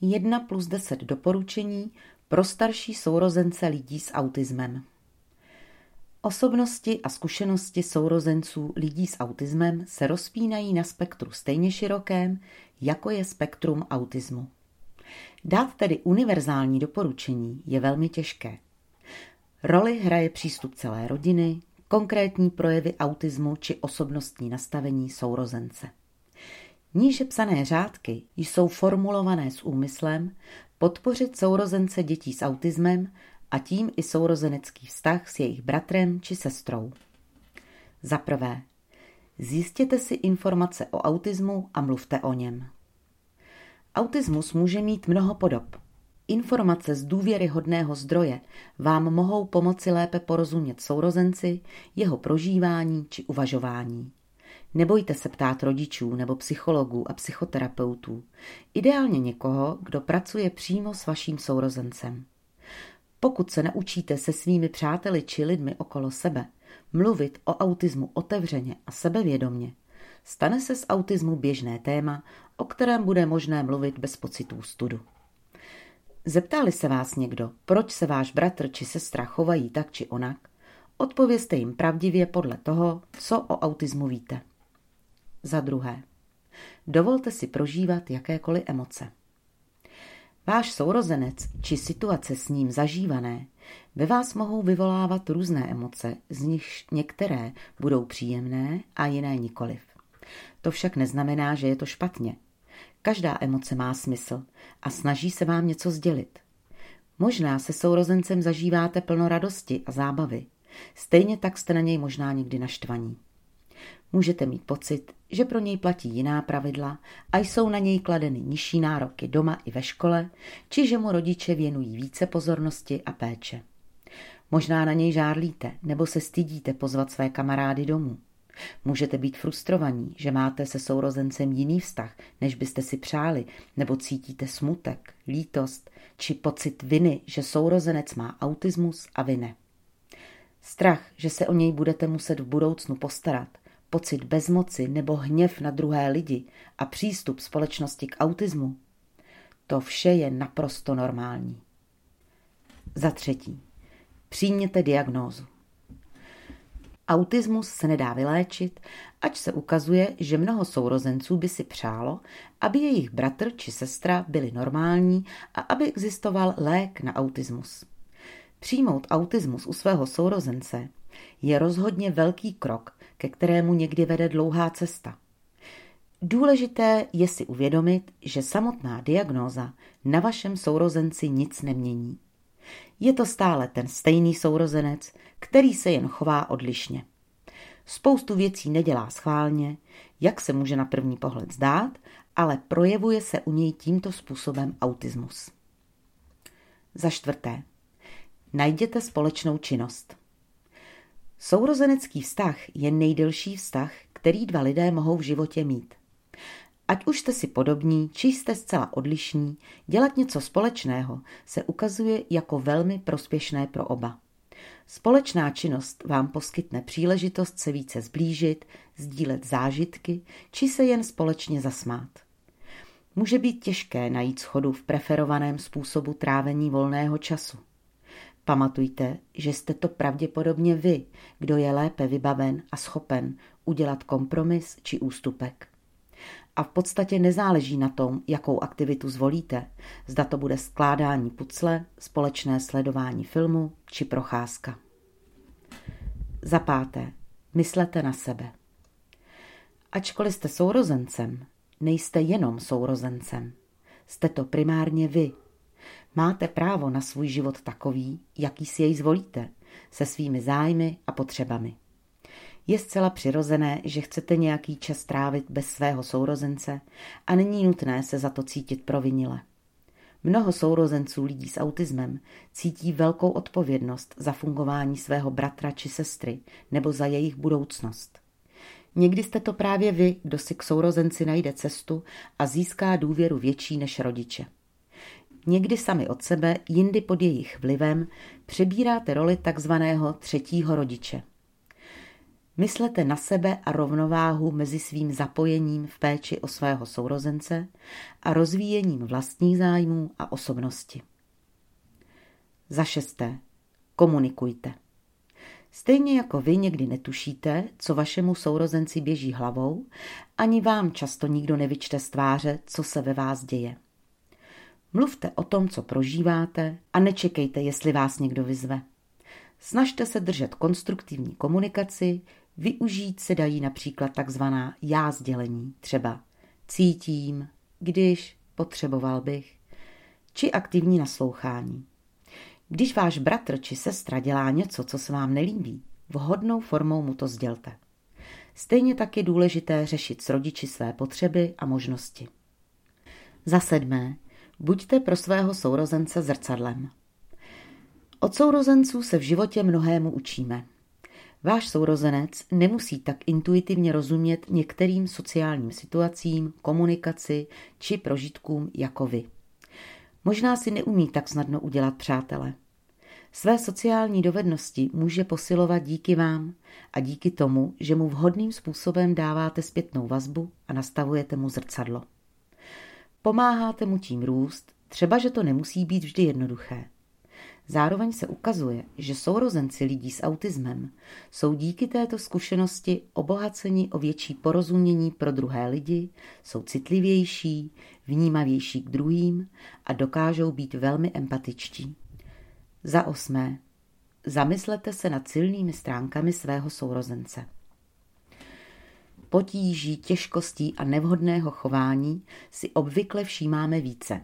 1 plus 10 doporučení pro starší sourozence lidí s autismem. Osobnosti a zkušenosti sourozenců lidí s autismem se rozpínají na spektru stejně širokém, jako je spektrum autismu. Dát tedy univerzální doporučení je velmi těžké. Roli hraje přístup celé rodiny, konkrétní projevy autismu či osobnostní nastavení sourozence. Níže psané řádky jsou formulované s úmyslem podpořit sourozence dětí s autismem a tím i sourozenecký vztah s jejich bratrem či sestrou. Za prvé, zjistěte si informace o autismu a mluvte o něm. Autismus může mít mnoho podob. Informace z důvěryhodného zdroje vám mohou pomoci lépe porozumět sourozenci, jeho prožívání či uvažování. Nebojte se ptát rodičů nebo psychologů a psychoterapeutů. Ideálně někoho, kdo pracuje přímo s vaším sourozencem. Pokud se naučíte se svými přáteli či lidmi okolo sebe mluvit o autismu otevřeně a sebevědomně, stane se z autismu běžné téma, o kterém bude možné mluvit bez pocitů studu. Zeptali se vás někdo, proč se váš bratr či sestra chovají tak či onak, odpovězte jim pravdivě podle toho, co o autismu víte. Za druhé, dovolte si prožívat jakékoliv emoce. Váš sourozenec či situace s ním zažívané ve vás mohou vyvolávat různé emoce, z nichž některé budou příjemné a jiné nikoliv. To však neznamená, že je to špatně. Každá emoce má smysl a snaží se vám něco sdělit. Možná se sourozencem zažíváte plno radosti a zábavy. Stejně tak jste na něj možná někdy naštvaní. Můžete mít pocit, že pro něj platí jiná pravidla a jsou na něj kladeny nižší nároky doma i ve škole, či že mu rodiče věnují více pozornosti a péče. Možná na něj žárlíte nebo se stydíte pozvat své kamarády domů. Můžete být frustrovaní, že máte se sourozencem jiný vztah, než byste si přáli, nebo cítíte smutek, lítost či pocit viny, že sourozenec má autismus a vy ne. Strach, že se o něj budete muset v budoucnu postarat, pocit bezmoci nebo hněv na druhé lidi a přístup společnosti k autismu, to vše je naprosto normální. Za třetí, přijměte diagnózu. Autismus se nedá vyléčit, ač se ukazuje, že mnoho sourozenců by si přálo, aby jejich bratr či sestra byli normální a aby existoval lék na autismus. Přijmout autismus u svého sourozence je rozhodně velký krok, ke kterému někdy vede dlouhá cesta. Důležité je si uvědomit, že samotná diagnóza na vašem sourozenci nic nemění. Je to stále ten stejný sourozenec, který se jen chová odlišně. Spoustu věcí nedělá schválně, jak se může na první pohled zdát, ale projevuje se u něj tímto způsobem autismus. Za čtvrté. Najděte společnou činnost. Sourozenecký vztah je nejdelší vztah, který dva lidé mohou v životě mít. Ať už jste si podobní, či jste zcela odlišní, dělat něco společného se ukazuje jako velmi prospěšné pro oba. Společná činnost vám poskytne příležitost se více zblížit, sdílet zážitky, či se jen společně zasmát. Může být těžké najít schodu v preferovaném způsobu trávení volného času. Pamatujte, že jste to pravděpodobně vy, kdo je lépe vybaven a schopen udělat kompromis či ústupek. A v podstatě nezáleží na tom, jakou aktivitu zvolíte, zda to bude skládání pucle, společné sledování filmu či procházka. Za páté, myslete na sebe. Ačkoliv jste sourozencem, nejste jenom sourozencem. Jste to primárně vy, Máte právo na svůj život takový, jaký si jej zvolíte, se svými zájmy a potřebami. Je zcela přirozené, že chcete nějaký čas trávit bez svého sourozence a není nutné se za to cítit provinile. Mnoho sourozenců lidí s autismem cítí velkou odpovědnost za fungování svého bratra či sestry nebo za jejich budoucnost. Někdy jste to právě vy, kdo si k sourozenci najde cestu a získá důvěru větší než rodiče někdy sami od sebe, jindy pod jejich vlivem, přebíráte roli takzvaného třetího rodiče. Myslete na sebe a rovnováhu mezi svým zapojením v péči o svého sourozence a rozvíjením vlastních zájmů a osobnosti. Za šesté. Komunikujte. Stejně jako vy někdy netušíte, co vašemu sourozenci běží hlavou, ani vám často nikdo nevyčte z tváře, co se ve vás děje. Mluvte o tom, co prožíváte a nečekejte, jestli vás někdo vyzve. Snažte se držet konstruktivní komunikaci, využít se dají například takzvaná já sdělení, třeba cítím, když, potřeboval bych, či aktivní naslouchání. Když váš bratr či sestra dělá něco, co se vám nelíbí, vhodnou formou mu to sdělte. Stejně tak je důležité řešit s rodiči své potřeby a možnosti. Za sedmé, buďte pro svého sourozence zrcadlem. Od sourozenců se v životě mnohému učíme. Váš sourozenec nemusí tak intuitivně rozumět některým sociálním situacím, komunikaci či prožitkům jako vy. Možná si neumí tak snadno udělat přátele. Své sociální dovednosti může posilovat díky vám a díky tomu, že mu vhodným způsobem dáváte zpětnou vazbu a nastavujete mu zrcadlo. Pomáháte mu tím růst, třeba že to nemusí být vždy jednoduché. Zároveň se ukazuje, že sourozenci lidí s autismem jsou díky této zkušenosti obohaceni o větší porozumění pro druhé lidi, jsou citlivější, vnímavější k druhým a dokážou být velmi empatičtí. Za osmé. Zamyslete se nad silnými stránkami svého sourozence. Potíží, těžkostí a nevhodného chování si obvykle všímáme více.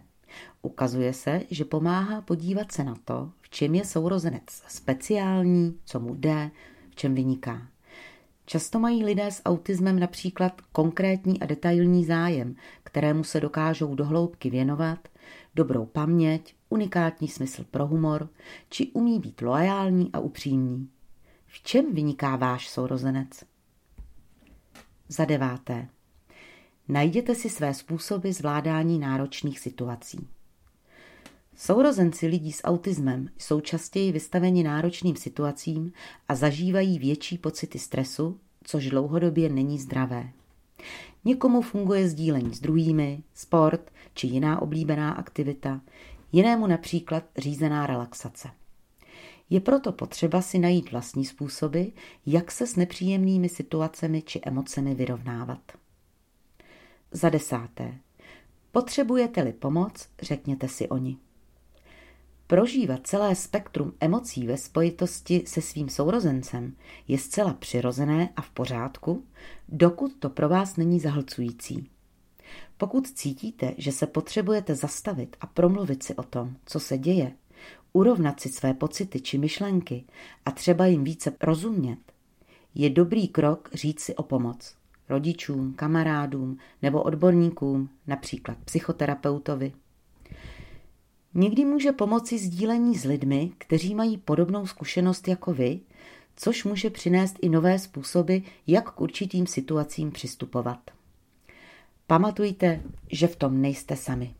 Ukazuje se, že pomáhá podívat se na to, v čem je sourozenec speciální, co mu jde, v čem vyniká. Často mají lidé s autismem například konkrétní a detailní zájem, kterému se dokážou dohloubky věnovat, dobrou paměť, unikátní smysl pro humor, či umí být loajální a upřímný. V čem vyniká váš sourozenec? Za deváté. Najděte si své způsoby zvládání náročných situací. Sourozenci lidí s autismem jsou častěji vystaveni náročným situacím a zažívají větší pocity stresu, což dlouhodobě není zdravé. Někomu funguje sdílení s druhými, sport či jiná oblíbená aktivita, jinému například řízená relaxace. Je proto potřeba si najít vlastní způsoby, jak se s nepříjemnými situacemi či emocemi vyrovnávat. Za desáté. Potřebujete-li pomoc, řekněte si oni. Prožívat celé spektrum emocí ve spojitosti se svým sourozencem je zcela přirozené a v pořádku, dokud to pro vás není zahlcující. Pokud cítíte, že se potřebujete zastavit a promluvit si o tom, co se děje, urovnat si své pocity či myšlenky a třeba jim více rozumět, je dobrý krok říct si o pomoc rodičům, kamarádům nebo odborníkům, například psychoterapeutovi. Někdy může pomoci sdílení s lidmi, kteří mají podobnou zkušenost jako vy, což může přinést i nové způsoby, jak k určitým situacím přistupovat. Pamatujte, že v tom nejste sami.